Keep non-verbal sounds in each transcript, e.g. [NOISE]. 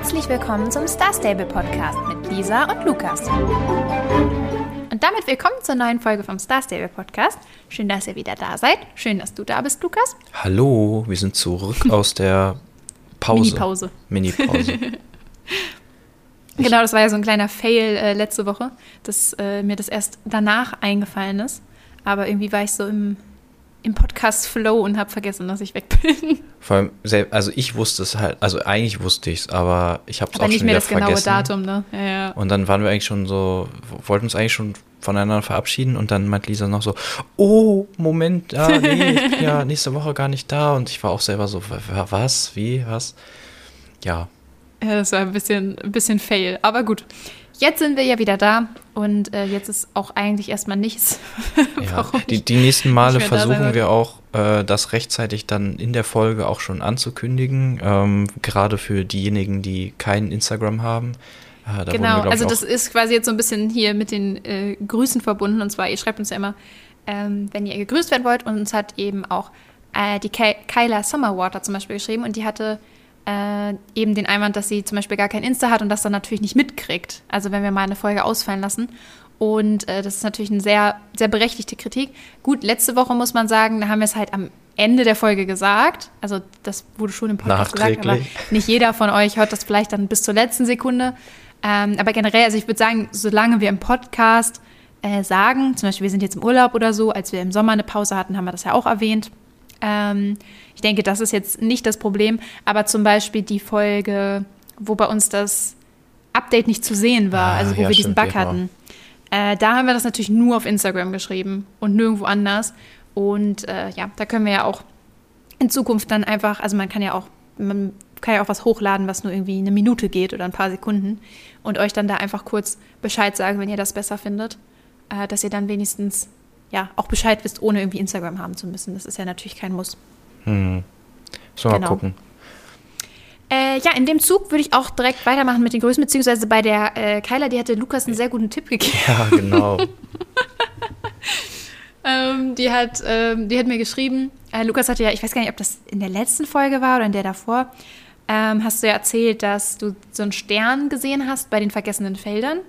Herzlich willkommen zum Star Stable Podcast mit Lisa und Lukas. Und damit willkommen zur neuen Folge vom Star Stable Podcast. Schön, dass ihr wieder da seid. Schön, dass du da bist, Lukas. Hallo, wir sind zurück [LAUGHS] aus der Pause. Mini-Pause. Mini-Pause. [LAUGHS] Genau, das war ja so ein kleiner Fail äh, letzte Woche, dass äh, mir das erst danach eingefallen ist. Aber irgendwie war ich so im, im Podcast-Flow und habe vergessen, dass ich weg bin. [LAUGHS] Vor allem, also ich wusste es halt, also eigentlich wusste ich es, aber ich habe es auch nicht schon mehr wieder das genaue vergessen. Datum, ne? Ja, ja. Und dann waren wir eigentlich schon so, wollten uns eigentlich schon voneinander verabschieden und dann meint Lisa noch so, oh, Moment, ja, nee, ich bin [LAUGHS] ja nächste Woche gar nicht da und ich war auch selber so, wa- wa- was, wie, was? Ja, Ja, das war ein bisschen, ein bisschen fail. Aber gut. Jetzt sind wir ja wieder da und äh, jetzt ist auch eigentlich erstmal nichts. [LAUGHS] ja. Die, die nächsten Male versuchen wir auch, äh, das rechtzeitig dann in der Folge auch schon anzukündigen, ähm, gerade für diejenigen, die kein Instagram haben. Äh, da genau, wir, also das ist quasi jetzt so ein bisschen hier mit den äh, Grüßen verbunden. Und zwar, ihr schreibt uns ja immer, ähm, wenn ihr gegrüßt werden wollt. Und uns hat eben auch äh, die Ky Kyla Summerwater zum Beispiel geschrieben. Und die hatte äh, eben den Einwand, dass sie zum Beispiel gar kein Insta hat und das dann natürlich nicht mitkriegt. Also wenn wir mal eine Folge ausfallen lassen. Und äh, das ist natürlich eine sehr, sehr berechtigte Kritik. Gut, letzte Woche muss man sagen, da haben wir es halt am Ende der Folge gesagt. Also das wurde schon im Podcast gesagt, aber nicht jeder von euch hört das vielleicht dann bis zur letzten Sekunde. Ähm, aber generell, also ich würde sagen, solange wir im Podcast äh, sagen, zum Beispiel wir sind jetzt im Urlaub oder so, als wir im Sommer eine Pause hatten, haben wir das ja auch erwähnt. Ähm, ich denke, das ist jetzt nicht das Problem, aber zum Beispiel die Folge, wo bei uns das Update nicht zu sehen war, Ah, also wo ja, wir diesen stimmt, Bug hatten, äh, da haben wir das natürlich nur auf Instagram geschrieben und nirgendwo anders. Und äh, ja, da können wir ja auch in Zukunft dann einfach, also man kann ja auch, man kann ja auch was hochladen, was nur irgendwie eine Minute geht oder ein paar Sekunden und euch dann da einfach kurz Bescheid sagen, wenn ihr das besser findet, äh, dass ihr dann wenigstens ja auch Bescheid wisst, ohne irgendwie Instagram haben zu müssen. Das ist ja natürlich kein Muss. hm, wir genau. mal gucken. Äh, ja, in dem Zug würde ich auch direkt weitermachen mit den Grüßen, beziehungsweise bei der äh, Kyla, die hatte Lukas einen sehr guten Tipp gegeben. Ja, genau. [LAUGHS] Ähm, die, hat, ähm, die hat mir geschrieben, äh, Lukas hatte ja, ich weiß gar nicht, ob das in der letzten Folge war oder in der davor, ähm, hast du ja erzählt, dass du so einen Stern gesehen hast bei den vergessenen Feldern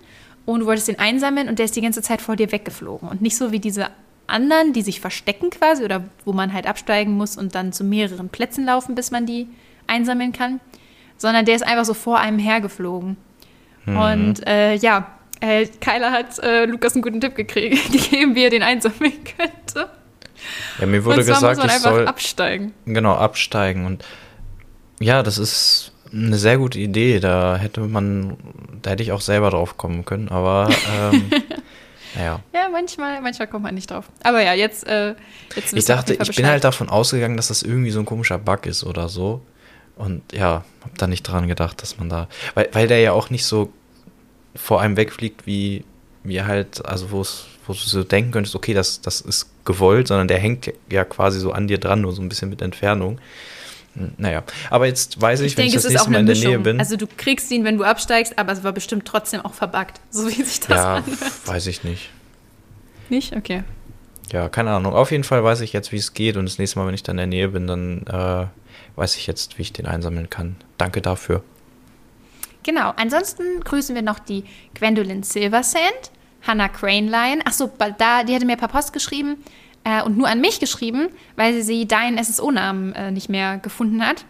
und du wolltest den einsammeln und der ist die ganze Zeit vor dir weggeflogen. Und nicht so wie diese anderen, die sich verstecken quasi oder wo man halt absteigen muss und dann zu mehreren Plätzen laufen, bis man die einsammeln kann, sondern der ist einfach so vor einem hergeflogen. Und äh, ja, äh, Kyla hat äh, Lukas einen guten Tipp gekriegt, [LAUGHS] gegeben, wie er den einsammeln könnte. Ja, mir wurde und zwar gesagt, muss man einfach soll absteigen. genau absteigen und ja, das ist eine sehr gute Idee. Da hätte man, da hätte ich auch selber drauf kommen können, aber ähm, [LAUGHS] naja. Ja, manchmal, manchmal kommt man nicht drauf. Aber ja, jetzt, äh, jetzt Ich dachte, ich bin halt davon ausgegangen, dass das irgendwie so ein komischer Bug ist oder so. Und ja, hab da nicht dran gedacht, dass man da. Weil, weil der ja auch nicht so vor einem wegfliegt, wie, wie halt, also wo es, wo du so denken könntest, okay, das, das ist gewollt, sondern der hängt ja quasi so an dir dran, nur so ein bisschen mit Entfernung. Hm, Naja, aber jetzt weiß ich, Ich wenn denke, ich es das ist auch nächste Mal in der Nähe bin. Also du kriegst ihn, wenn du absteigst, aber es war bestimmt trotzdem auch verbuggt, [LAUGHS] so wie sich das ja, anhört. weiß ich nicht. Nicht? Okay. Ja, keine Ahnung. Auf jeden Fall weiß ich jetzt, wie es geht. Und das nächste Mal, wenn ich dann in der Nähe bin, dann äh, weiß ich jetzt, wie ich den einsammeln kann. Danke dafür. Genau, ansonsten grüßen wir noch die Gwendolyn Silversand, Hannah Craneline. Achso, da, die hatte mir per Post geschrieben äh, und nur an mich geschrieben, weil sie deinen SSO-Namen äh, nicht mehr gefunden hat.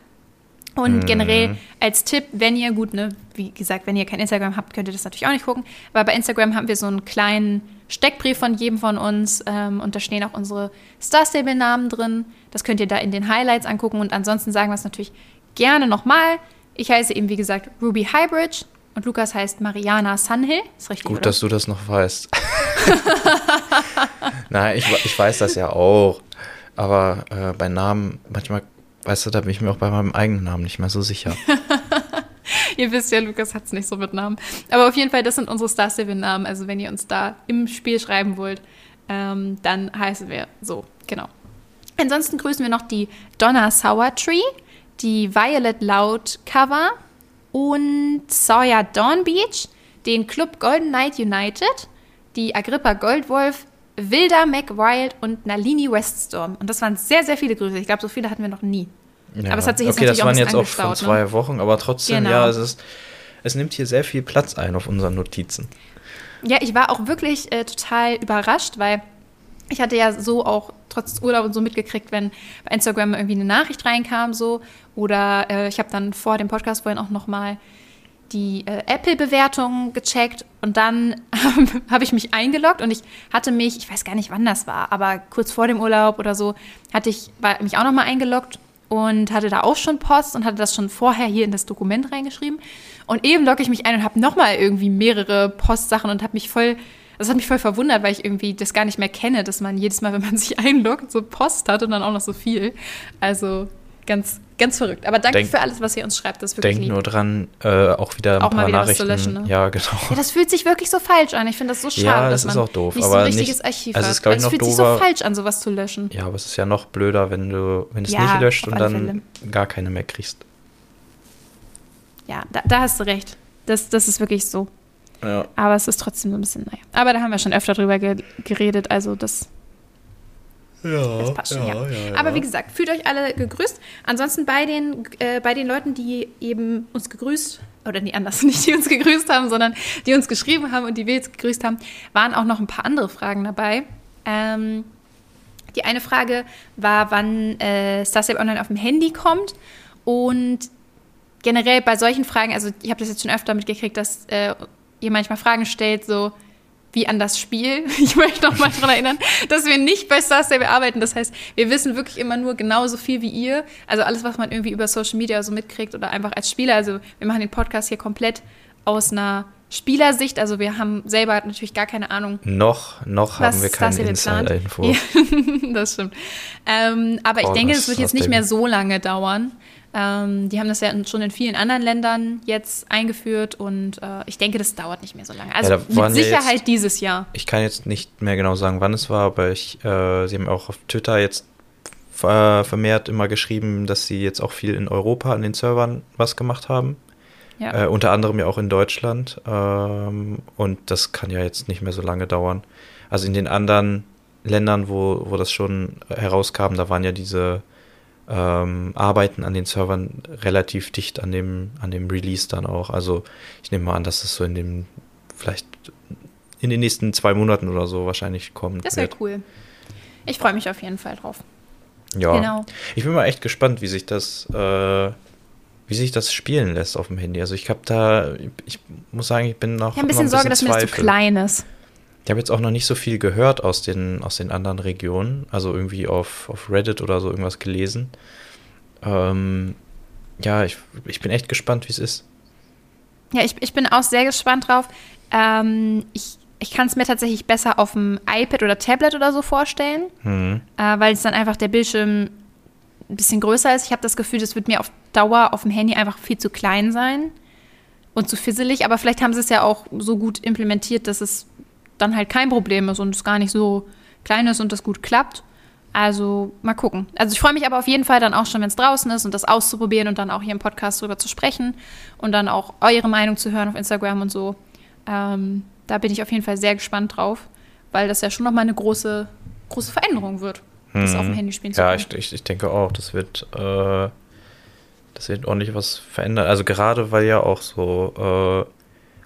Und generell als Tipp, wenn ihr, gut, ne, wie gesagt, wenn ihr kein Instagram habt, könnt ihr das natürlich auch nicht gucken. Aber bei Instagram haben wir so einen kleinen Steckbrief von jedem von uns ähm, und da stehen auch unsere Star Stable-Namen drin. Das könnt ihr da in den Highlights angucken und ansonsten sagen wir es natürlich gerne nochmal. Ich heiße eben, wie gesagt, Ruby Highbridge und Lukas heißt Mariana Sunhill. Ist richtig, Gut, oder? dass du das noch weißt. [LAUGHS] Nein, ich, ich weiß das ja auch. Aber äh, bei Namen, manchmal, weißt du, da bin ich mir auch bei meinem eigenen Namen nicht mehr so sicher. [LAUGHS] Ihr wisst ja, Lukas hat es nicht so mit Namen. Aber auf jeden Fall, das sind unsere Star Stable-Namen. Also wenn ihr uns da im Spiel schreiben wollt, ähm, dann heißen wir so, genau. Ansonsten grüßen wir noch die Donna Sour Tree, die Violet Loud Cover und Sawyer Dawn Beach, den Club Golden Knight United, die Agrippa Goldwolf, Wilda McWild und Nalini Weststorm. Und das waren sehr, sehr viele Grüße. Ich glaube, so viele hatten wir noch nie. Ja. Aber es hat sich jetzt okay, das natürlich auch waren jetzt auch von angestaut, zwei ne? Wochen, aber trotzdem, Genau. ja, es ist, es nimmt hier sehr viel Platz ein auf unseren Notizen. Ja, ich war auch wirklich äh, total überrascht, weil ich hatte ja so auch trotz Urlaub und so mitgekriegt, wenn bei Instagram irgendwie eine Nachricht reinkam so oder äh, ich habe dann vor dem Podcast vorhin auch noch mal die äh, Apple-Bewertung gecheckt und dann [LAUGHS] habe ich mich eingeloggt und ich hatte mich, ich weiß gar nicht, wann das war, aber kurz vor dem Urlaub oder so, hatte ich war, mich auch noch mal eingeloggt und hatte da auch schon Post und hatte das schon vorher hier in das Dokument reingeschrieben. Und eben logge ich mich ein und habe noch mal irgendwie mehrere Postsachen und habe mich voll, das hat mich voll verwundert, weil ich irgendwie das gar nicht mehr kenne, dass man jedes Mal, wenn man [LAUGHS] sich einloggt, so Post hat und dann auch noch so viel. Also ganz, ganz verrückt. Aber danke Denk- für alles, was ihr uns schreibt. Das ist wirklich Denk lieb. nur dran, äh, auch wieder ein Auch mal paar wieder was zu Nachrichten. löschen, ne? Ja, genau. Ja, das fühlt sich wirklich so falsch an. Ich finde das so schade, Ja, dass das ist man auch doof, nicht so ein richtiges nicht- Archiv also es hat. ich, es fühlt sich so doofer- falsch an, sowas zu löschen. Ja, aber es ist ja noch blöder, wenn du, wenn es Ja, nicht löscht und dann gar keine mehr kriegst. Ja, da, da hast du recht. Das, das ist wirklich so. Ja. Aber es ist trotzdem so ein bisschen, naja. Aber da haben wir schon öfter drüber ge geredet, also das, Ja, das passt schon, ja. Aber wie gesagt, fühlt euch alle gegrüßt. Ansonsten bei den, äh, bei den Leuten, die eben uns gegrüßt, oder nee, anders, [LAUGHS] nicht die uns gegrüßt haben, sondern die uns geschrieben haben und die wir jetzt gegrüßt haben, waren auch noch ein paar andere Fragen dabei. Ähm, die eine Frage war, wann äh, Star Stable Online auf dem Handy kommt. Und generell bei solchen Fragen, also ich habe das jetzt schon öfter mitgekriegt, dass äh, ihr manchmal Fragen stellt, so wie an das Spiel. [LAUGHS] Ich möchte noch mal daran erinnern, dass wir nicht bei Star Stable arbeiten. Das heißt, wir wissen wirklich immer nur genauso viel wie ihr. Also alles, was man irgendwie über Social Media so mitkriegt oder einfach als Spieler. Also wir machen den Podcast hier komplett aus einer Spielersicht. Also wir haben selber natürlich gar keine Ahnung, Noch, noch haben wir keine. Insider-Info. [LAUGHS] Ja, das stimmt. Ähm, aber ich Oh, denke, das es wird jetzt nicht mehr so lange dauern. Ähm, die haben das ja schon in vielen anderen Ländern jetzt eingeführt und äh, ich denke, das dauert nicht mehr so lange. Also Ja, mit Sicherheit jetzt- dieses Jahr. Ich kann jetzt nicht mehr genau sagen, wann es war, aber ich, äh, sie haben auch auf Twitter jetzt ver vermehrt immer geschrieben, dass sie jetzt auch viel in Europa an den Servern was gemacht haben. Ja. Äh, unter anderem ja auch in Deutschland. Ähm, und das kann ja jetzt nicht mehr so lange dauern. Also in den anderen Ländern, wo, wo das schon herauskam, da waren ja diese ähm, Arbeiten an den Servern relativ dicht an dem, an dem Release dann auch. Also ich nehme mal an, dass es so in dem, vielleicht in den nächsten zwei Monaten oder so wahrscheinlich kommen Das wäre cool. Ich freue mich auf jeden Fall drauf. Ja. Genau. Ich bin mal echt gespannt, wie sich das, äh, wie sich das spielen lässt auf dem Handy. Also ich habe da, ich muss sagen, ich bin noch Ich habe ein bisschen Sorge, dass mir das zu klein ist. Ich habe jetzt auch noch nicht so viel gehört aus den, aus den anderen Regionen, also irgendwie auf, auf Reddit oder so irgendwas gelesen. Ähm, ja, ich, ich bin echt gespannt, wie es ist. Ja, ich, ich bin auch sehr gespannt drauf. Ähm, ich ich kann es mir tatsächlich besser auf dem iPad oder Tablet oder so vorstellen, Hm. äh, weil es dann einfach der Bildschirm ein bisschen größer ist. Ich habe das Gefühl, das wird mir auf Dauer auf dem Handy einfach viel zu klein sein und zu fisselig. Aber vielleicht haben sie es ja auch so gut implementiert, dass es dann halt kein Problem ist und es gar nicht so klein ist und das gut klappt. Also mal gucken. Also ich freue mich aber auf jeden Fall dann auch schon, wenn es draußen ist und das auszuprobieren und dann auch hier im Podcast drüber zu sprechen und dann auch eure Meinung zu hören auf Instagram und so. Ähm, da bin ich auf jeden Fall sehr gespannt drauf, weil das ja schon nochmal eine große, große Veränderung wird, das auf dem Handy spielen zu Mhm. Ja, können. ich, ich, ich denke auch, das wird, äh, das wird ordentlich was verändern. Also gerade weil ja auch so,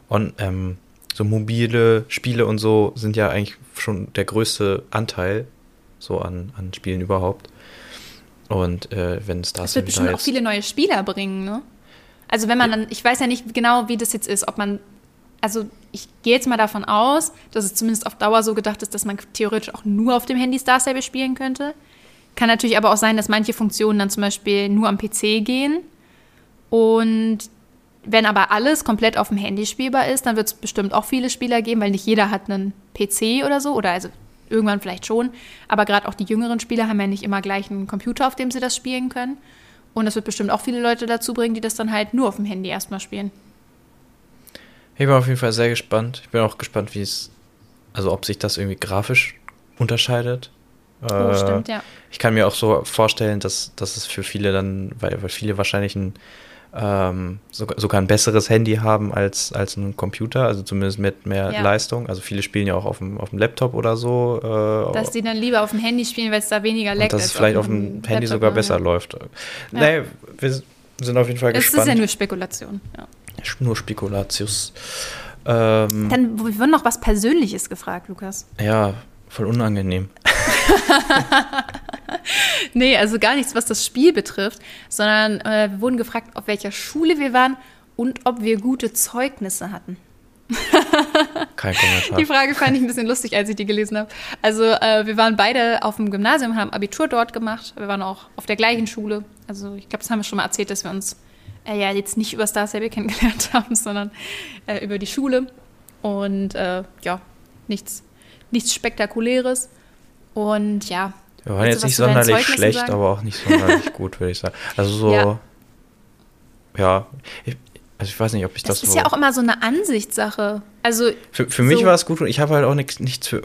äh, on, ähm, so mobile Spiele und so sind ja eigentlich schon der größte Anteil so an, an Spielen überhaupt. Und äh, wenn es das wird bestimmt auch viele neue Spieler bringen, ne? Also wenn man dann, ich weiß ja nicht genau, wie das jetzt ist, ob man, also ich gehe jetzt mal davon aus, dass es zumindest auf Dauer so gedacht ist, dass man theoretisch auch nur auf dem Handy Star Stable spielen könnte. Kann natürlich aber auch sein, dass manche Funktionen dann zum Beispiel nur am PC gehen. Und wenn aber alles komplett auf dem Handy spielbar ist, dann wird es bestimmt auch viele Spieler geben, weil nicht jeder hat einen PC oder so, oder also irgendwann vielleicht schon. Aber gerade auch die jüngeren Spieler haben ja nicht immer gleich einen Computer, auf dem sie das spielen können. Und das wird bestimmt auch viele Leute dazu bringen, die das dann halt nur auf dem Handy erstmal spielen. Ich bin auf jeden Fall sehr gespannt. Ich bin auch gespannt, wie es, also ob sich das irgendwie grafisch unterscheidet. Oh, Äh, stimmt, ja. Ich kann mir auch so vorstellen, dass, dass es für viele dann, weil, weil viele wahrscheinlich ein ähm, sogar, sogar ein besseres Handy haben als, als ein Computer, also zumindest mit mehr Ja. Leistung. Also viele spielen ja auch auf dem, auf dem Laptop oder so. Äh, Dass die dann lieber auf dem Handy spielen, weil es da weniger leckt. dass es vielleicht auf dem Laptop, Handy sogar ne? besser läuft. Nee, wir sind auf jeden Fall Es ist gespannt. ja nur Spekulation. Ja. nur Spekulatius. Ähm, Dann wurden noch was Persönliches gefragt, Lukas. ja, voll unangenehm. [LAUGHS] [LAUGHS] [LAUGHS] Nee, also gar nichts, was das Spiel betrifft, sondern äh, wir wurden gefragt, auf welcher Schule wir waren und ob wir gute Zeugnisse hatten. [LAUGHS] Kein Kommentar. Die Frage fand ich ein bisschen lustig, als ich die gelesen habe. Also äh, wir waren beide auf dem Gymnasium, haben Abitur dort gemacht. Wir waren auch auf der gleichen Schule. Also ich glaube, das haben wir schon mal erzählt, dass wir uns äh, ja jetzt nicht über Star Stable [LAUGHS] kennengelernt haben, sondern äh, über die Schule. Und äh, ja, nichts, nichts Spektakuläres. Und ja. Wir waren jetzt nicht sonderlich schlecht, sagen? aber auch nicht sonderlich [LAUGHS] gut, würde ich sagen. Also so, ja, Ja. ich, also ich weiß nicht, ob ich das, Das ist so. ja auch immer so eine Ansichtssache. Also für, für mich so- war es gut und ich habe halt auch nichts, nichts für.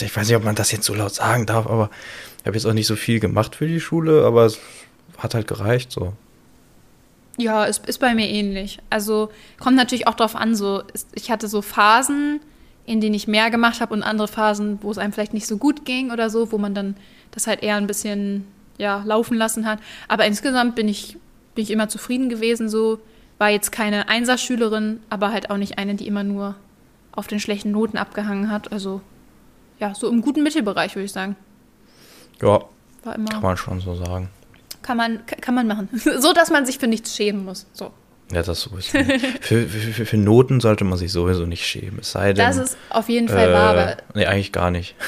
Ich weiß nicht, ob man das jetzt so laut sagen darf, aber ich habe jetzt auch nicht so viel gemacht für die Schule, aber es hat halt gereicht so. Ja, ist, ist bei mir ähnlich. Also kommt natürlich auch drauf an, so ich hatte so Phasen, in denen ich mehr gemacht habe und andere Phasen, wo es einem vielleicht nicht so gut ging oder so, wo man dann das halt eher ein bisschen ja, laufen lassen hat. Aber insgesamt bin ich, bin ich immer zufrieden gewesen, so war jetzt keine Einserschülerin, aber halt auch nicht eine, die immer nur auf den schlechten Noten abgehangen hat. Also ja, so im guten Mittelbereich, würde ich sagen. Ja, War immer, kann man schon so sagen. kann man, kann man machen. [LAUGHS] so, dass man sich für nichts schämen muss. So. Ja, das sowieso. für, für, für, Noten sollte man sich sowieso nicht schämen. Es sei denn. Das ist auf jeden Fall wahr, aber äh, nee, eigentlich gar nicht. [LAUGHS]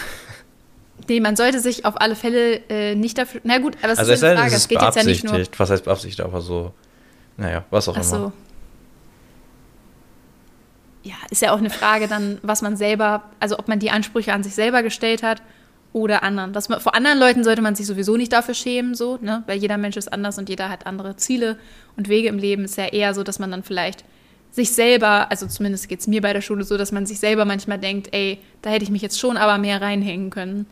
Nee, man sollte sich auf alle Fälle äh, nicht dafür. Na gut, aber es Also ist eine Frage. es geht jetzt ja nicht nur. Was heißt beabsichtigt, aber so. Naja, was auch Ach immer. so. Ja, ist ja auch eine Frage dann, was man selber, also ob man die Ansprüche an sich selber gestellt hat oder anderen. Dass man, vor anderen Leuten sollte man sich sowieso nicht dafür schämen, so, ne? Weil jeder Mensch ist anders und jeder hat andere Ziele und Wege im Leben. Ist ja eher so, dass man dann vielleicht sich selber, also zumindest geht es mir bei der Schule so, dass man sich selber manchmal denkt, ey, da hätte ich mich jetzt schon aber mehr reinhängen können.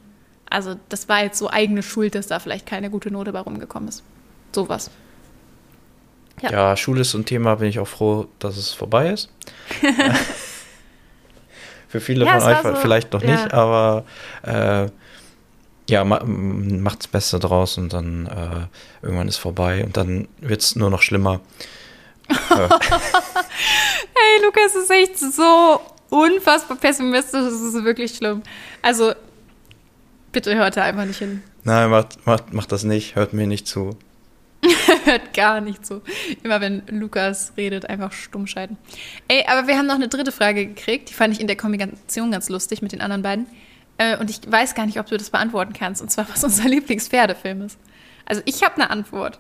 Also das war jetzt so eigene Schuld, dass da vielleicht keine gute Note bei rumgekommen ist. Sowas. Ja. Ja. Schule ist so ein Thema, bin ich auch froh, dass es vorbei ist. [LAUGHS] [LAUGHS] Für viele Ja, von euch so- vielleicht noch ja. nicht, aber äh, ja, ma macht's Beste draus und dann äh, irgendwann ist vorbei und dann wird's nur noch schlimmer. [LAUGHS] Hey, Lukas ist echt so unfassbar pessimistisch. Das ist wirklich schlimm. Also, bitte hört da einfach nicht hin. nein, macht, macht, macht das nicht, hört mir nicht zu. [LAUGHS] Hört gar nicht so. Immer wenn Lukas redet, einfach stumm schalten. Ey, aber wir haben noch eine dritte Frage gekriegt. Die fand ich in der Kombination ganz lustig mit den anderen beiden. Äh, und ich weiß gar nicht, ob du das beantworten kannst. Und zwar, was unser [LAUGHS] Lieblingspferdefilm ist. Also, ich habe eine Antwort.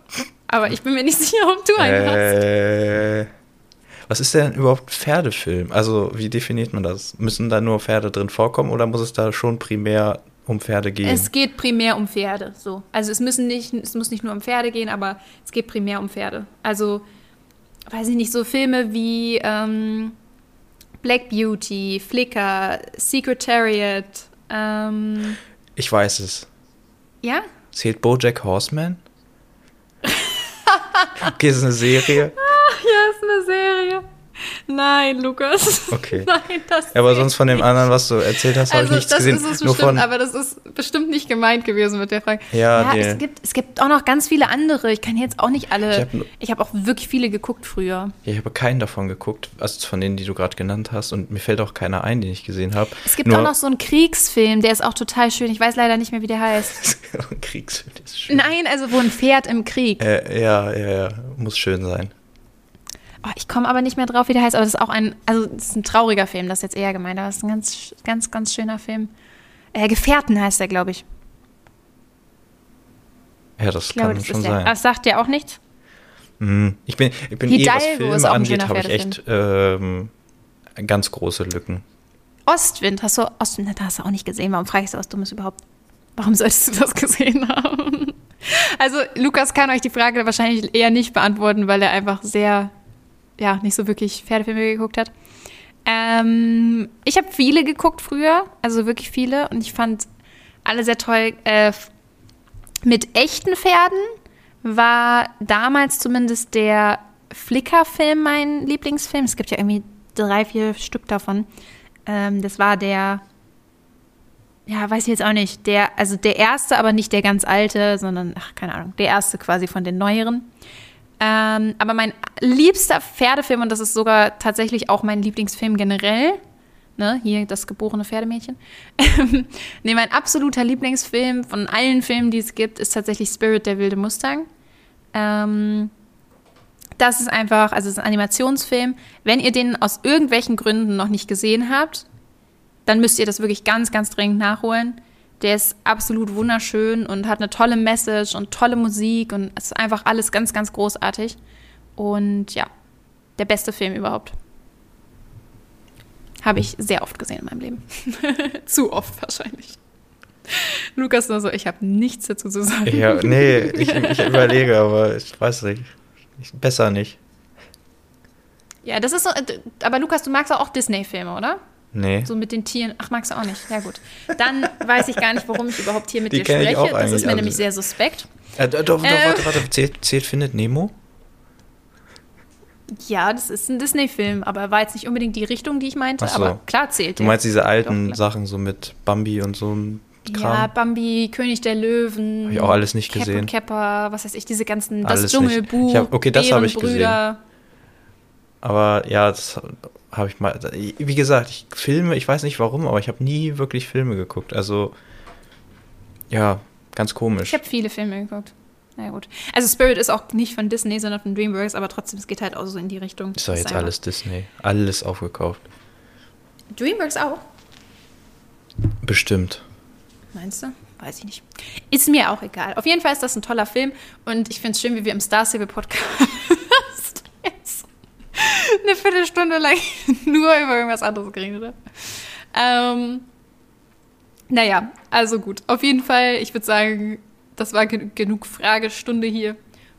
Aber ich bin mir nicht sicher, ob du eine hast. Äh, was ist denn überhaupt ein Pferdefilm? Also, wie definiert man das? Müssen da nur Pferde drin vorkommen oder muss es da schon primär um Pferde gehen? Es geht primär um Pferde. So. Also es müssen nicht, es muss nicht nur um Pferde gehen, aber es geht primär um Pferde. Also, weiß ich nicht, so Filme wie ähm, Black Beauty, Flicker, Secretariat, ähm, ich weiß es. ja? Zählt Bojack Horseman? [LAUGHS] okay, ist eine Serie. Ja, ist eine Serie. Nein, Lukas. [LAUGHS] Okay. Nein, das Ja, aber sonst von dem anderen, was du erzählt hast, habe also ich nichts das gesehen. ist es Nur bestimmt, von, aber das ist bestimmt nicht gemeint gewesen mit der Frage. Ja, nee. es, gibt, es gibt auch noch ganz viele andere. Ich kann jetzt auch nicht alle. Ich hab habe auch wirklich viele geguckt früher. ja, ich habe keinen davon geguckt, also von denen, die du gerade genannt hast. Und mir fällt auch keiner ein, den ich gesehen habe. Es gibt Nur, auch noch so einen Kriegsfilm, der ist auch total schön. Ich weiß leider nicht mehr, wie der heißt. [LAUGHS] ein Kriegsfilm ist schön. Nein, also wo ein Pferd im Krieg. Äh, ja, ja, ja, muss schön sein. Oh, ich komme aber nicht mehr drauf, wie der heißt. Aber das ist auch ein, also das ist ein trauriger Film, das ist jetzt eher gemeint. Aber das ist ein ganz, ganz, ganz schöner Film. Äh, Gefährten heißt der, glaube ich. Ja, das Ich glaube, kann das schon sein. Aber es sagt dir auch nichts? Mhm. Ich bin, ich bin Hidalgo eh, was ein angeht, habe ich echt ähm, ganz große Lücken. Ostwind, hast du Ostwind, das hast du auch nicht gesehen. Warum fragst du was Dummes überhaupt? Warum solltest du das [LAUGHS] gesehen haben? Also, Lukas kann euch die Frage wahrscheinlich eher nicht beantworten, weil er einfach sehr, ja, nicht so wirklich Pferdefilme geguckt hat. Ähm, ich habe viele geguckt früher, also wirklich viele, und ich fand alle sehr toll. Äh, mit echten Pferden war damals zumindest der Flickr-Film mein Lieblingsfilm. Es gibt ja irgendwie drei, vier Stück davon. Ähm, das war der, ja, weiß ich jetzt auch nicht, der, also der erste, aber nicht der ganz alte, sondern, ach, keine Ahnung, der erste quasi von den neueren. Ähm, aber mein liebster Pferdefilm, und das ist sogar tatsächlich auch mein Lieblingsfilm generell, ne, hier das geborene Pferdemädchen. [LAUGHS] ne, mein absoluter Lieblingsfilm von allen Filmen, die es gibt, ist tatsächlich Spirit der wilde Mustang. Ähm, das ist einfach, also es ist ein Animationsfilm. Wenn ihr den aus irgendwelchen Gründen noch nicht gesehen habt, dann müsst ihr das wirklich ganz, ganz dringend nachholen. Der ist absolut wunderschön und hat eine tolle Message und tolle Musik und es ist einfach alles ganz, ganz großartig. Und ja, der beste Film überhaupt. Habe ich sehr oft gesehen in meinem Leben. [LAUGHS] zu oft wahrscheinlich. Lukas nur so, ich habe nichts dazu zu sagen. Ja, nee, ich, [LAUGHS] ich überlege, aber ich weiß nicht. Ich, besser nicht. Ja, das ist so, aber Lukas, du magst auch Disney-Filme, oder? Nee. So mit den Tieren. Ach, magst du auch nicht? Ja, gut. Dann weiß ich gar nicht, warum ich überhaupt hier mit Die dir spreche. Das ist mir alle. nämlich sehr suspekt. Äh, doch, doch, Äh. warte, warte. Zählt, zählt Findet Nemo? Ja, das ist ein Disney-Film, aber war jetzt nicht unbedingt die Richtung, die ich meinte. So. Aber klar zählt Du meinst diese alten Doch. Sachen so mit Bambi und so ein Kram? Ja, Bambi, König der Löwen. Hab ich auch alles nicht Cap gesehen. Kepper, was weiß ich, diese ganzen, Alles das nicht. Dschungelbuch, Ich hab- okay, das hab ich Bärenbrüder. Aber ja, das habe ich mal. Wie gesagt, ich Filme, ich weiß nicht warum, aber ich habe nie wirklich Filme geguckt. Also, ja, ganz komisch. Ich habe viele Filme geguckt. Na ja, gut. Also Spirit ist auch nicht von Disney, sondern von DreamWorks, aber trotzdem, es geht halt auch so in die Richtung. Ist doch jetzt einfach- alles Disney. Alles aufgekauft. DreamWorks auch, Bestimmt. meinst du? Weiß ich nicht. Ist mir auch egal. Auf jeden Fall ist das ein toller Film und ich finde es schön, wie wir im Star Stable Podcast eine Viertelstunde lang [LAUGHS] nur über irgendwas anderes geredet. Ähm, naja, also gut. Auf jeden Fall, ich würde sagen, das war gen genug Fragestunde hier.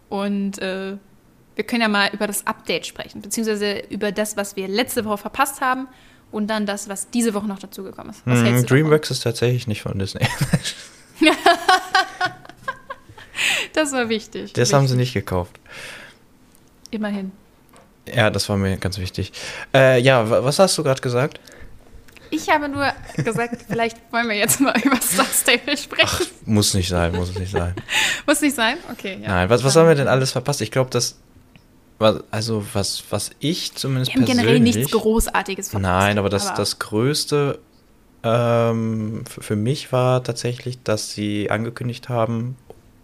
Und äh, wir können ja mal über das Update sprechen, beziehungsweise über das, was wir letzte Woche verpasst haben und dann das, was diese Woche noch dazugekommen ist. Hältst du davon? Dreamworks ist tatsächlich nicht von Disney. [LAUGHS] Das war wichtig. Das haben sie nicht gekauft. Immerhin. Ja, das war mir ganz wichtig. Äh, ja, wa- was hast du gerade gesagt? Ich habe nur gesagt, [LAUGHS] vielleicht wollen wir jetzt mal über Star Stable sprechen. Muss nicht sein, muss nicht sein. [LAUGHS] Muss nicht sein? Okay, ja. Nein, was, was haben wir denn alles verpasst? Ich glaube, das. was- Also, was, was ich zumindest Wir haben generell persönlich. nichts Großartiges verpasst. Nein, aber das, das Größte ähm, für mich war tatsächlich, dass sie angekündigt haben,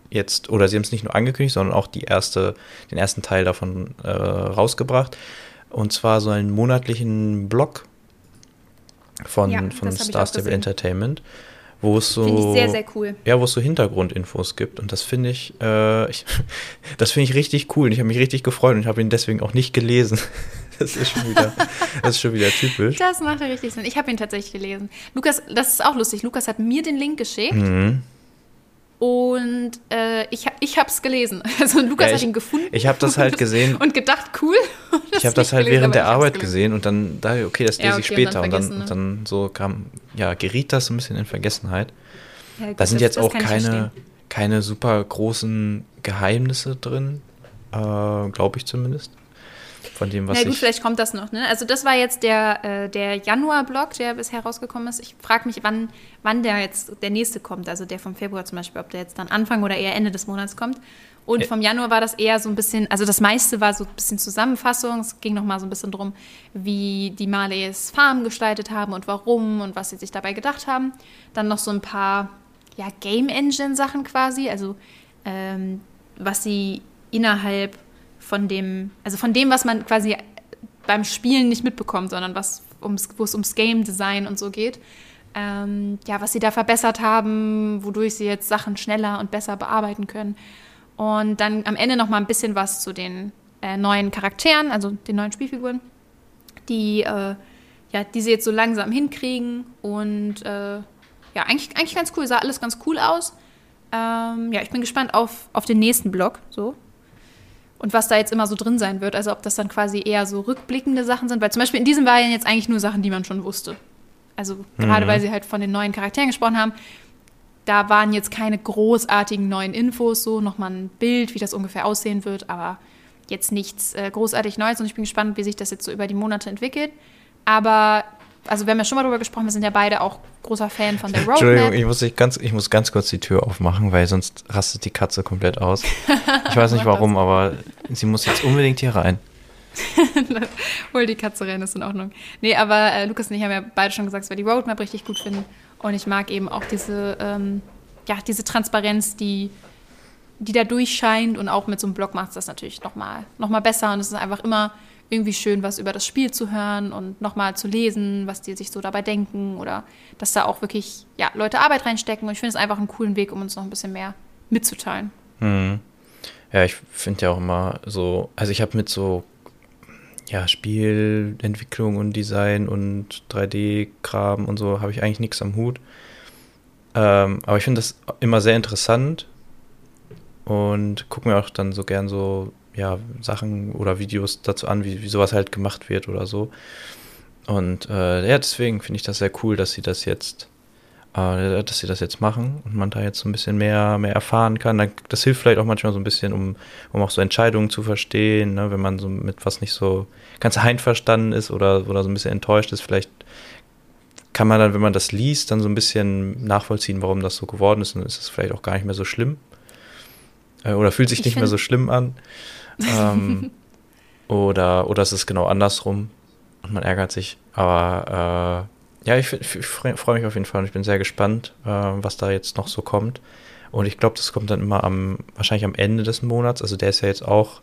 jetzt, oder sie haben es nicht nur angekündigt, sondern auch die erste, den ersten Teil davon äh, rausgebracht. Und zwar so einen monatlichen Blog von, Ja, von Star Stable. Entertainment, wo es so. Finde ich sehr, sehr cool. Ja, wo es so Hintergrundinfos gibt. Und das finde ich, äh, ich, [LAUGHS] das finde ich richtig cool. Und ich habe mich richtig gefreut und ich habe ihn deswegen auch nicht gelesen. [LAUGHS] Das ist schon wieder, [LAUGHS] das ist schon wieder typisch. Das macht richtig Sinn. Ich habe ihn tatsächlich gelesen. Lukas, das ist auch lustig. Lukas hat mir den Link geschickt Mhm. Und äh, ich, ich habe es gelesen. [LAUGHS] Also Lukas Ja, hat ich- ihn gefunden. ich hab das halt gesehen. Und gedacht, cool. [LAUGHS] Und Ich habe das halt gelesen, während der ich Arbeit gesehen und dann da, okay, das Ja, lese ich okay, und dann später. Und dann, ne? und dann so kam, ja, geriet das so ein bisschen in Vergessenheit. Ja, gut, Da sind das- jetzt auch ich keine, keine super großen Geheimnisse drin, äh, glaube ich zumindest. Von dem, was Na gut, ich. vielleicht kommt das noch. Ne? Also das war jetzt der, äh, der Januar-Blog, der bisher rausgekommen ist. Ich frage mich, wann, wann der jetzt der nächste kommt. Also der vom Februar zum Beispiel, ob der jetzt dann Anfang oder eher Ende des Monats kommt. Und vom Januar war das eher so ein bisschen, also das meiste war so ein bisschen Zusammenfassung. Es ging noch mal so ein bisschen drum, wie die Marleys Farm gestaltet haben und warum und was sie sich dabei gedacht haben. Dann noch so ein paar ja, Game Engine Sachen quasi, also ähm, was sie innerhalb von dem, also von dem, was man quasi beim Spielen nicht mitbekommt, sondern was ums, wo es ums Game Design und so geht. Ähm, ja, was sie da verbessert haben, wodurch sie jetzt Sachen schneller und besser bearbeiten können. Und dann am Ende noch mal ein bisschen was zu den äh, neuen Charakteren, also den neuen Spielfiguren, die, äh, ja, die sie jetzt so langsam hinkriegen. Und äh, ja, eigentlich, eigentlich ganz cool, sah alles ganz cool aus. Ähm, ja, ich bin gespannt auf, auf den nächsten Blog, so. Und was da jetzt immer so drin sein wird. Also ob das dann quasi eher so rückblickende Sachen sind. Weil zum Beispiel in diesem waren jetzt eigentlich nur Sachen, die man schon wusste. Also gerade weil sie halt von den neuen Charakteren gesprochen haben. Da waren jetzt keine großartigen neuen Infos, so nochmal ein Bild, wie das ungefähr aussehen wird. Aber jetzt nichts äh, großartig Neues und ich bin gespannt, wie sich das jetzt so über die Monate entwickelt. Aber, also wir haben ja schon mal darüber gesprochen, wir sind ja beide auch großer Fan von der Roadmap. Entschuldigung, ich muss, ich, ganz, ich muss ganz kurz die Tür aufmachen, weil sonst rastet die Katze komplett aus. Ich weiß nicht [LAUGHS] warum, aber sie muss jetzt unbedingt hier rein. [LAUGHS] Hol die Katze rein, ist in Ordnung. Nee, aber äh, Lukas und ich haben ja beide schon gesagt, dass wir die Roadmap richtig gut finden. Und ich mag eben auch diese, ähm, ja, diese Transparenz, die, die da durchscheint. Und auch mit so einem Blog macht es das natürlich nochmal noch mal besser. Und es ist einfach immer irgendwie schön, was über das Spiel zu hören und nochmal zu lesen, was die sich so dabei denken oder dass da auch wirklich ja, Leute Arbeit reinstecken. Und ich finde es einfach einen coolen Weg, um uns noch ein bisschen mehr mitzuteilen. Hm. Ja, ich finde ja auch immer so, also ich habe mit so ja, Spielentwicklung und Design und 3D-Kram und so habe ich eigentlich nichts am Hut. Ähm, aber ich finde das immer sehr interessant und gucke mir auch dann so gern so ja, Sachen oder Videos dazu an, wie, wie sowas halt gemacht wird oder so. Und äh, ja, deswegen finde ich das sehr cool, dass sie das jetzt äh, dass sie das jetzt machen und man da jetzt so ein bisschen mehr, mehr erfahren kann. Das hilft vielleicht auch manchmal so ein bisschen, um, um auch so Entscheidungen zu verstehen, ne? wenn man so mit was nicht so ganz einverstanden ist oder, oder so ein bisschen enttäuscht ist. Vielleicht kann man dann, wenn man das liest, dann so ein bisschen nachvollziehen, warum das so geworden ist und ist es vielleicht auch gar nicht mehr so schlimm. Äh, oder fühlt sich ich nicht mehr so schlimm an. ähm, [LAUGHS] oder, oder es ist genau andersrum und man ärgert sich. Aber äh, ja, ich, ich freue mich auf jeden Fall und ich bin sehr gespannt, äh, was da jetzt noch so kommt. Und ich glaube, das kommt dann immer am, wahrscheinlich am Ende des Monats. Also der ist ja jetzt auch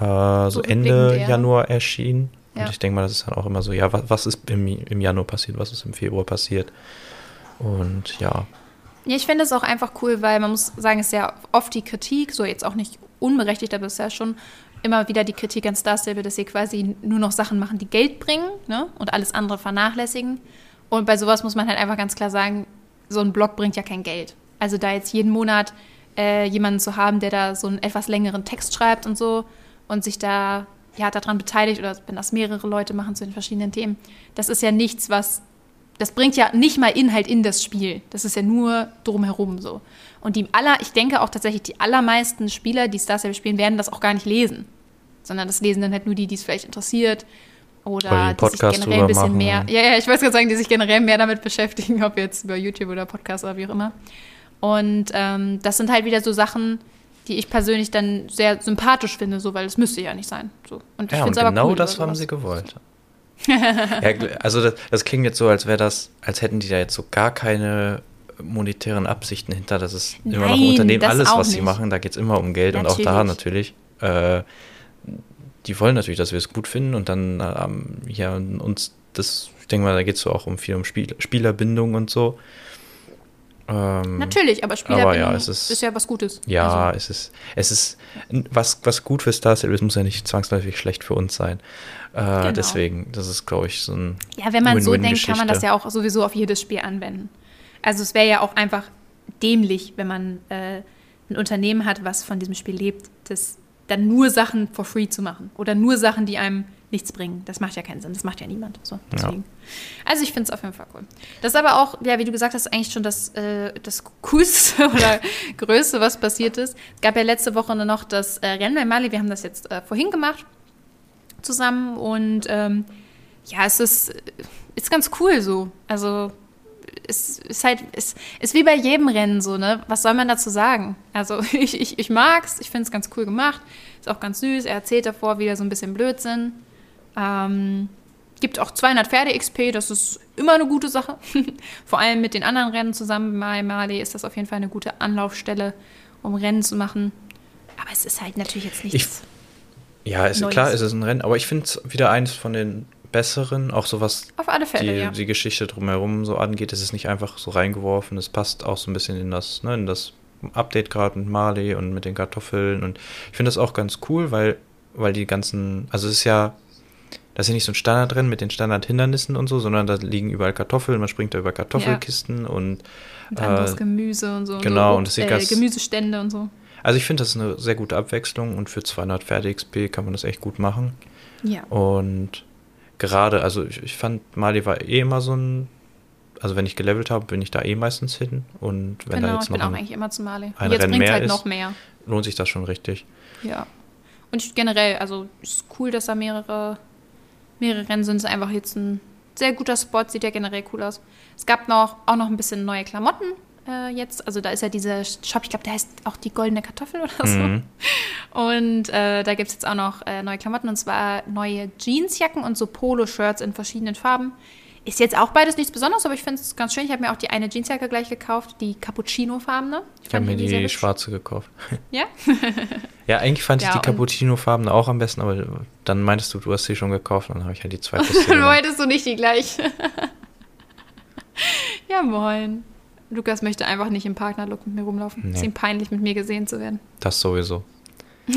äh, so, Ende ja. Januar erschienen. Ja. Und ich denke mal, das ist dann auch immer so, ja, was, was ist im, im Januar passiert, was ist im Februar passiert. Und ja. Ja, ich finde es auch einfach cool, weil man muss sagen, es ist ja oft die Kritik, so jetzt auch nicht unberechtigt, aber es ist ja schon immer wieder die Kritik an Star Stable, dass sie quasi nur noch Sachen machen, die Geld bringen ne? und alles andere vernachlässigen. Und bei sowas muss man halt einfach ganz klar sagen, so ein Blog bringt ja kein Geld. Also da jetzt jeden Monat äh, jemanden zu haben, der da so einen etwas längeren Text schreibt und so und sich da ja daran beteiligt oder wenn das mehrere Leute machen zu den verschiedenen Themen, das ist ja nichts, was das bringt ja nicht mal Inhalt in das Spiel. Das ist ja nur drumherum so. Und die aller, ich denke auch tatsächlich, die allermeisten Spieler, die Star Stable spielen, werden das auch gar nicht lesen. Sondern das lesen dann halt nur die, die es vielleicht interessiert oder die, die sich generell ein bisschen machen. mehr, ja, ja, ich wollte gerade sagen, die sich generell mehr damit beschäftigen, [LAUGHS] ob jetzt über YouTube oder Podcast oder wie auch immer. Und ähm, das sind halt wieder so Sachen, die ich persönlich dann sehr sympathisch finde, so weil es müsste ja nicht sein. So. Und ich ja, und genau cool das haben sie gewollt. [LAUGHS] ja, also das, das, klingt jetzt so, als wäre das, als hätten die da jetzt so gar keine monetären Absichten hinter. Das ist Nein, immer noch ein Unternehmen, alles, was nicht. sie machen, da geht es immer um Geld natürlich. und auch da natürlich. Äh, die wollen natürlich, dass wir es gut finden und dann ähm, ja uns das, ich denke mal, da geht es so auch um viel um Spiel, Spielerbindung und so. Ähm, Natürlich, aber Spielerbindung aber ja, ist, ist, ja was Gutes. Ja, also. es ist, es ist was, was gut für Star Stable ist, muss ja nicht zwangsläufig schlecht für uns sein. Äh, genau. Deswegen, das ist, glaube ich, so ein. Ja, wenn man Win -Win so denkt, kann man das ja auch sowieso auf jedes Spiel anwenden. Also es wäre ja auch einfach dämlich, wenn man äh, ein Unternehmen hat, was von diesem Spiel lebt, das dann nur Sachen for free zu machen oder nur Sachen, die einem nichts bringen. Das macht ja keinen Sinn. Das macht ja niemand. So, deswegen. Ja. Also ich finde es auf jeden Fall cool. Das ist aber auch, ja, wie du gesagt hast, eigentlich schon das, äh, das Coolste [LAUGHS] oder Größte, was passiert ist. Es gab ja letzte Woche noch das äh, Rennen bei Mali. Wir haben das jetzt äh, vorhin gemacht zusammen und ähm, ja, es ist, ist ganz cool so. Also es ist halt, es ist wie bei jedem Rennen so, ne? Was soll man dazu sagen? Also [LAUGHS] ich, ich, ich mag's, ich finde es ganz cool gemacht, ist auch ganz süß. Er erzählt davor wieder so ein bisschen Blödsinn. Ähm, gibt auch 200 Pferde-XP, das ist immer eine gute Sache. [LAUGHS] Vor allem mit den anderen Rennen zusammen bei Mali ist das auf jeden Fall eine gute Anlaufstelle, um Rennen zu machen. Aber es ist halt natürlich jetzt nichts. Ich, ja, ist, klar, ist es ein Rennen, aber ich finde es wieder eins von den besseren, auch so was Auf alle Fälle, die, ja. die Geschichte drumherum so angeht. Es ist nicht einfach so reingeworfen, es passt auch so ein bisschen in das, ne, in das Update gerade mit Marley und mit den Kartoffeln und ich finde das auch ganz cool, weil, weil die ganzen, also es ist ja, das ist ja nicht so ein Standard drin mit den Standardhindernissen und so, sondern da liegen überall Kartoffeln, man springt da über Kartoffelkisten ja. und, und anderes äh, Gemüse und so. Genau, und, so, und das sieht äh, ganz, Gemüsestände und so. Also ich finde, das ist eine sehr gute Abwechslung und für 200 Pferde XP kann man das echt gut machen. Ja. Und gerade, also ich, ich fand, Mali war eh immer so ein, also wenn ich gelevelt habe, bin ich da eh meistens hin. Und wenn genau, da jetzt ich noch bin ein, auch eigentlich immer zu Mali. Ein jetzt Rennen mehr halt ist, noch mehr. lohnt sich das schon richtig. Ja. Und ich, generell, also ist cool, dass da mehrere, mehrere Rennen sind. Ist einfach jetzt ein sehr guter Spot, sieht ja generell cool aus. Es gab noch, auch noch ein bisschen neue Klamotten äh, jetzt. Also da ist ja dieser Shop, ich glaube, der heißt auch die goldene Kartoffel [LAUGHS] oder so. Mhm. Und äh, da gibt es jetzt auch noch äh, neue Klamotten und zwar neue Jeansjacken und so Polo-Shirts in verschiedenen Farben. Ist jetzt auch beides nichts Besonderes, aber ich finde es ganz schön. Ich habe mir auch die eine Jeansjacke gleich gekauft, die Cappuccino-farbene. Ich habe mir die schwarze gekauft. [LAUGHS] Ja? Ja, eigentlich fand ich Ja, die und- Cappuccino-Farben auch am besten, aber dann meintest du, du hast sie schon gekauft und dann habe ich halt die zweite Dann wolltest du nicht die gleiche. [LAUGHS] ja, moin. Lukas möchte einfach nicht im Partnerlook mit mir rumlaufen. Nee. Ist ihm peinlich, mit mir gesehen zu werden. Das sowieso. [LAUGHS]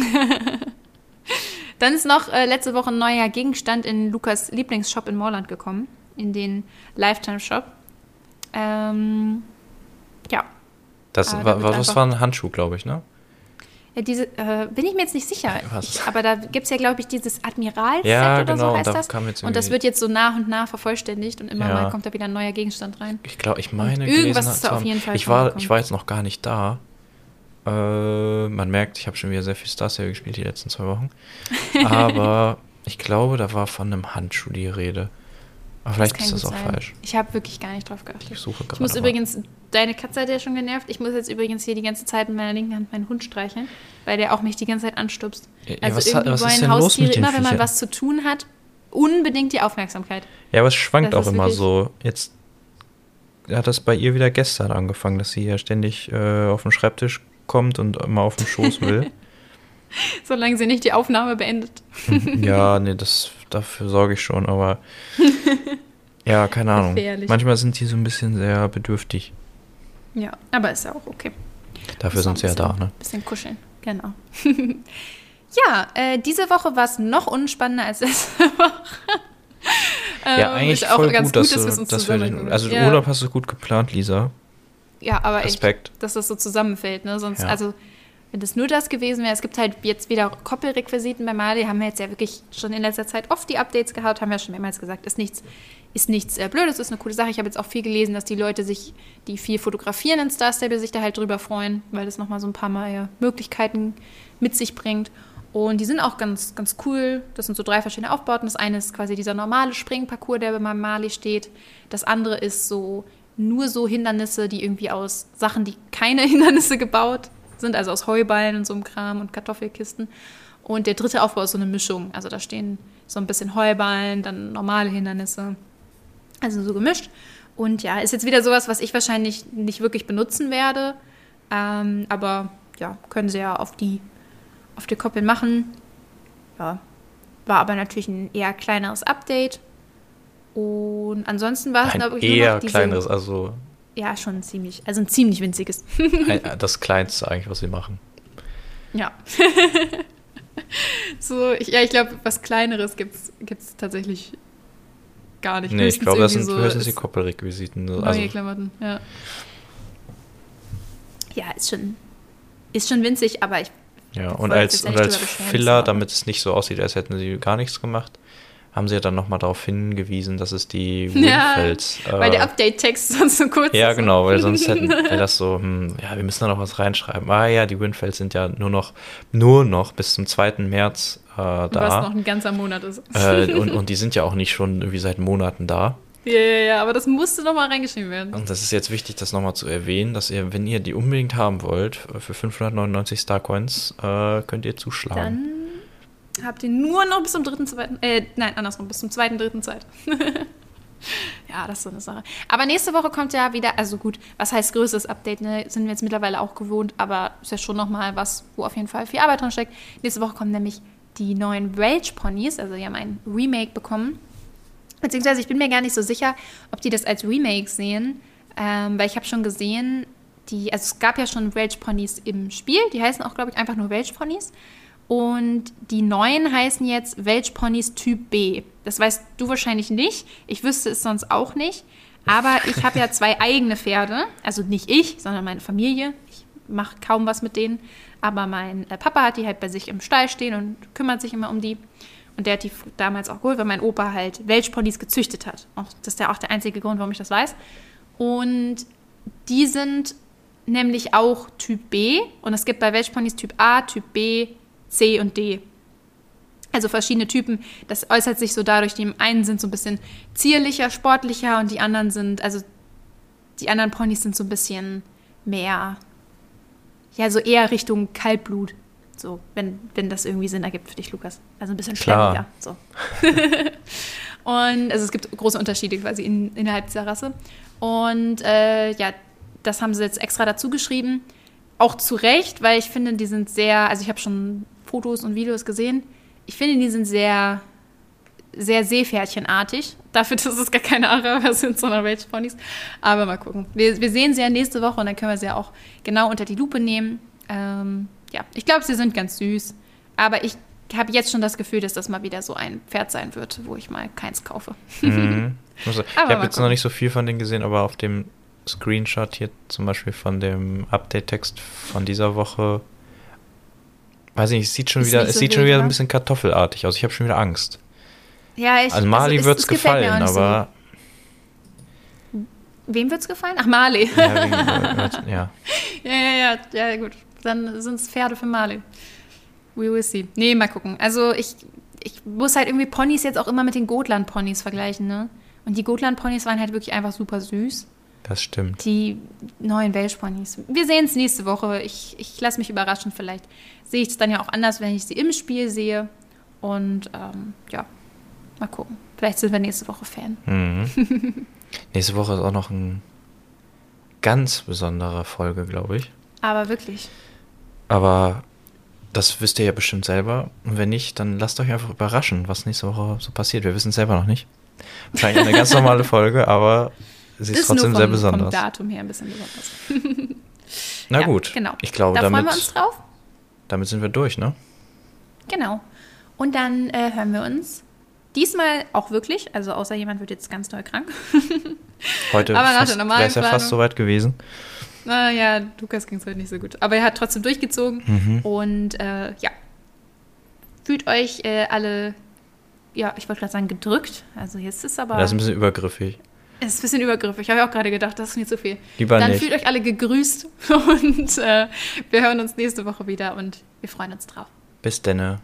Dann ist noch äh, letzte Woche ein neuer Gegenstand in Lukas Lieblingsshop in Moorland gekommen. In den Lifetime-Shop. Ähm, ja. Das Ah, war, was war ein Handschuh, glaube ich, ne? Ja diese, äh, bin ich mir jetzt nicht sicher. Ich, aber da gibt es ja, glaube ich, dieses Admiral-Set Ja, oder genau, so heißt da das. jetzt Und das wird jetzt so nach und nach vervollständigt und immer Ja. mal kommt da wieder ein neuer Gegenstand rein. Ich glaube, ich meine, irgendwas ist da auf jeden Fall ich war, ich war jetzt noch gar nicht da. Äh, man merkt, ich habe schon wieder sehr viel Star Stable gespielt die letzten zwei Wochen. [LAUGHS] Aber ich glaube, da war von einem Handschuh die Rede. Aber vielleicht kann ist das auch sein. falsch. Ich habe wirklich gar nicht drauf geachtet. Ich suche gerade. Ich muss übrigens, deine Katze hat ja schon genervt. Ich muss jetzt übrigens hier die ganze Zeit mit meiner linken Hand meinen Hund streicheln, weil der auch mich die ganze Zeit anstupst. Ja, Also was, irgendwie was ist wollen Haustiere mit den immer, wenn man was zu tun hat, unbedingt die Aufmerksamkeit. Ja, aber es schwankt Das auch immer so. Jetzt hat das bei ihr wieder gestern angefangen, dass sie ja ständig äh, auf den Schreibtisch kommt und immer auf den Schoß will. [LAUGHS] [LAUGHS] Solange sie nicht die Aufnahme beendet. ja, [LAUGHS] nee, das, dafür sorge ich schon, aber [LAUGHS] ja, keine Ahnung. Gefährlich. Manchmal sind die so ein bisschen sehr bedürftig. Ja, aber ist ja auch okay. Dafür sind sie ja da, ne? Bisschen kuscheln, genau. ja, äh, diese Woche war es noch unspannender als letzte Woche. Ja, Ähm, eigentlich ist auch voll ganz gut, dass, dass du, dass wir den, also den ja. Urlaub hast du gut geplant, Lisa. Ja, aber echt, Respekt. dass das so zusammenfällt, ne? Sonst, Ja. also, wenn das nur das gewesen wäre, es gibt halt jetzt wieder Koppelrequisiten bei Mali, haben wir jetzt ja wirklich schon in letzter Zeit oft die Updates gehabt, haben wir schon mehrmals gesagt, ist nichts, ist nichts äh, Blödes, ist eine coole Sache. Ich habe jetzt auch viel gelesen, dass die Leute sich, die viel fotografieren in Star Stable, sich da halt drüber freuen, weil das nochmal so ein paar neue Möglichkeiten mit sich bringt. Und die sind auch ganz, ganz cool. Das sind so drei verschiedene Aufbauten. Das eine ist quasi dieser normale Springparcours, der bei Mali steht. Das andere ist so nur so Hindernisse, die irgendwie aus Sachen, die keine [LAUGHS] Hindernisse gebaut sind, also aus Heuballen und so einem Kram und Kartoffelkisten. Und der dritte Aufbau ist so eine Mischung. Also da stehen so ein bisschen Heuballen, dann normale Hindernisse. Also so gemischt. Und ja, ist jetzt wieder sowas, was ich wahrscheinlich nicht wirklich benutzen werde. Ähm, aber ja, können sie ja auf die, auf die Koppel machen. Ja, war aber natürlich ein eher kleineres Update. Und ansonsten war es, Ein glaube ich, eher kleineres, also Ja, schon ziemlich, also ein ziemlich winziges. [LAUGHS] ein, das Kleinste eigentlich, was sie machen. Ja. [LAUGHS] so, ich, ja, ich glaube, was Kleineres gibt es tatsächlich gar nicht. Nee, ich glaube, das sind irgendwie höchstens die Koppelrequisiten. Neue Also, Klamotten, ja. Ja, ist schon, ist schon winzig, aber ich. ja, und wir als, und als Filler, damit es nicht so aussieht, als hätten sie gar nichts gemacht, haben sie ja dann nochmal darauf hingewiesen, dass es die Ja, Winfelds. Weil der äh, Update-Text sonst so kurz Ja, ist. genau, weil sonst hätten [LAUGHS] wäre das so, hm, ja, wir müssen da noch was reinschreiben. Ah ja, die Winfelds sind ja nur noch, nur noch bis zum 2. März äh, Was da. noch ein ganzer Monat ist. Äh, und, [LAUGHS] und die sind ja auch nicht schon irgendwie seit Monaten da. Ja, ja, ja, aber das musste nochmal reingeschrieben werden. Und das ist jetzt wichtig, das nochmal zu erwähnen, dass ihr, wenn ihr die unbedingt haben wollt, für 599 Starcoins, äh, könnt ihr zuschlagen. Dann habt ihr nur noch bis zum dritten, zweiten, äh, nein, andersrum, bis zum zweiten, dritten Zeit. [LAUGHS] ja, das ist so eine Sache. Aber nächste Woche kommt ja wieder, also gut, was heißt größeres Update, ne? Sind wir jetzt mittlerweile auch gewohnt, aber ist ja schon nochmal was, wo auf jeden Fall viel Arbeit drin steckt. Nächste Woche kommen nämlich die neuen Rage Ponys, also die haben ein Remake bekommen. Beziehungsweise ich bin mir gar nicht so sicher, ob die das als Remake sehen, ähm, weil ich habe schon gesehen, die, also es gab ja schon Rage Ponys im Spiel, die heißen auch, glaube ich, einfach nur Rage Ponys. Und die neuen heißen jetzt Welch Ponys Typ B. Das weißt du wahrscheinlich nicht. Ich wüsste es sonst auch nicht. Aber ich habe ja zwei eigene Pferde. Also nicht ich, sondern meine Familie. Ich mache kaum was mit denen. Aber mein äh, Papa hat die halt bei sich im Stall stehen und kümmert sich immer um die. Und der hat die damals auch geholt, weil mein Opa halt Welchponys gezüchtet hat. Auch, das ist ja auch der einzige Grund, warum ich das weiß. Und die sind nämlich auch Typ B. Und es gibt bei Welchponys Typ A, Typ B, C und D. Also verschiedene Typen. Das äußert sich so dadurch, die einen sind so ein bisschen zierlicher, sportlicher und die anderen sind, also die anderen Ponys sind so ein bisschen mehr, ja, so eher Richtung Kaltblut. So, wenn, wenn das irgendwie Sinn ergibt für dich, Lukas. Also ein bisschen Klar. schlemmiger. So. [LAUGHS] und also es gibt große Unterschiede quasi in, innerhalb dieser Rasse. Und äh, ja, das haben sie jetzt extra dazu geschrieben. Auch zu Recht, weil ich finde, die sind sehr, also ich habe schon Fotos und Videos gesehen. Ich finde, die sind sehr, sehr Seepferdchenartig. [LAUGHS] Dafür, dass es gar keine Araber sind, sondern Rage Ponys. Aber mal gucken. Wir, wir sehen sie ja nächste Woche und dann können wir sie ja auch genau unter die Lupe nehmen. Ähm, ja, ich glaube, sie sind ganz süß. Aber ich habe jetzt schon das Gefühl, dass das mal wieder so ein Pferd sein wird, wo ich mal keins kaufe. Mhm. [LAUGHS] Ich ich habe jetzt noch nicht so viel von denen gesehen, aber auf dem Screenshot hier zum Beispiel von dem Update-Text von dieser Woche, weiß ich nicht, es sieht schon Ist wieder, es so sieht schon wieder ne? ein bisschen kartoffelartig aus. Ich habe schon wieder Angst. Ja, ich, Also Mali es- wird's es gefallen, aber So. Wem wird's gefallen? Ach, Marley. ja, wegen, ja. [LAUGHS] Ja, ja, ja, ja, gut. Dann sind es Pferde für Marley. We will see. Nee, mal gucken. Also ich, ich muss halt irgendwie Ponys jetzt auch immer mit den Gotland-Ponys vergleichen, ne? Und die Gotland-Ponys waren halt wirklich einfach super süß. Das stimmt. Die neuen Welsh-Ponys. Wir sehen es nächste Woche. Ich, ich lasse mich überraschen. Vielleicht sehe ich es dann ja auch anders, wenn ich sie im Spiel sehe. Und ähm, ja, mal gucken. Vielleicht sind wir nächste Woche Fan. Mhm. [LAUGHS] Nächste Woche ist auch noch ein ganz besonderer Folge, glaube ich. Aber wirklich. Aber das wisst ihr ja bestimmt selber. Und wenn nicht, dann lasst euch einfach überraschen, was nächste Woche so passiert. Wir wissen es selber noch nicht. Wahrscheinlich eine ganz [LAUGHS] normale Folge, aber sie ist, trotzdem nur sehr vom, besonders. Vom Datum her ein bisschen besonders. [LAUGHS] Na Ja, gut, genau. ich glaube, da freuen damit, wir uns drauf. damit sind wir durch, ne? Genau. Und dann äh, hören wir uns diesmal auch wirklich, also außer jemand wird jetzt ganz doll krank. [LAUGHS] Heute wäre es ja fast soweit gewesen. Naja, Lukas ging es heute nicht so gut. Aber er hat trotzdem durchgezogen. Mhm. Und äh, ja, fühlt euch äh, alle, ja, ich wollte gerade sagen, gedrückt. Also jetzt ist aber, Das ist ein bisschen übergriffig. Es ist ein bisschen übergriffig. Habe ich auch gerade gedacht, das ist nicht so viel. Lieber Dann nicht. fühlt euch alle gegrüßt [LAUGHS] und äh, wir hören uns nächste Woche wieder und wir freuen uns drauf. Bis denne.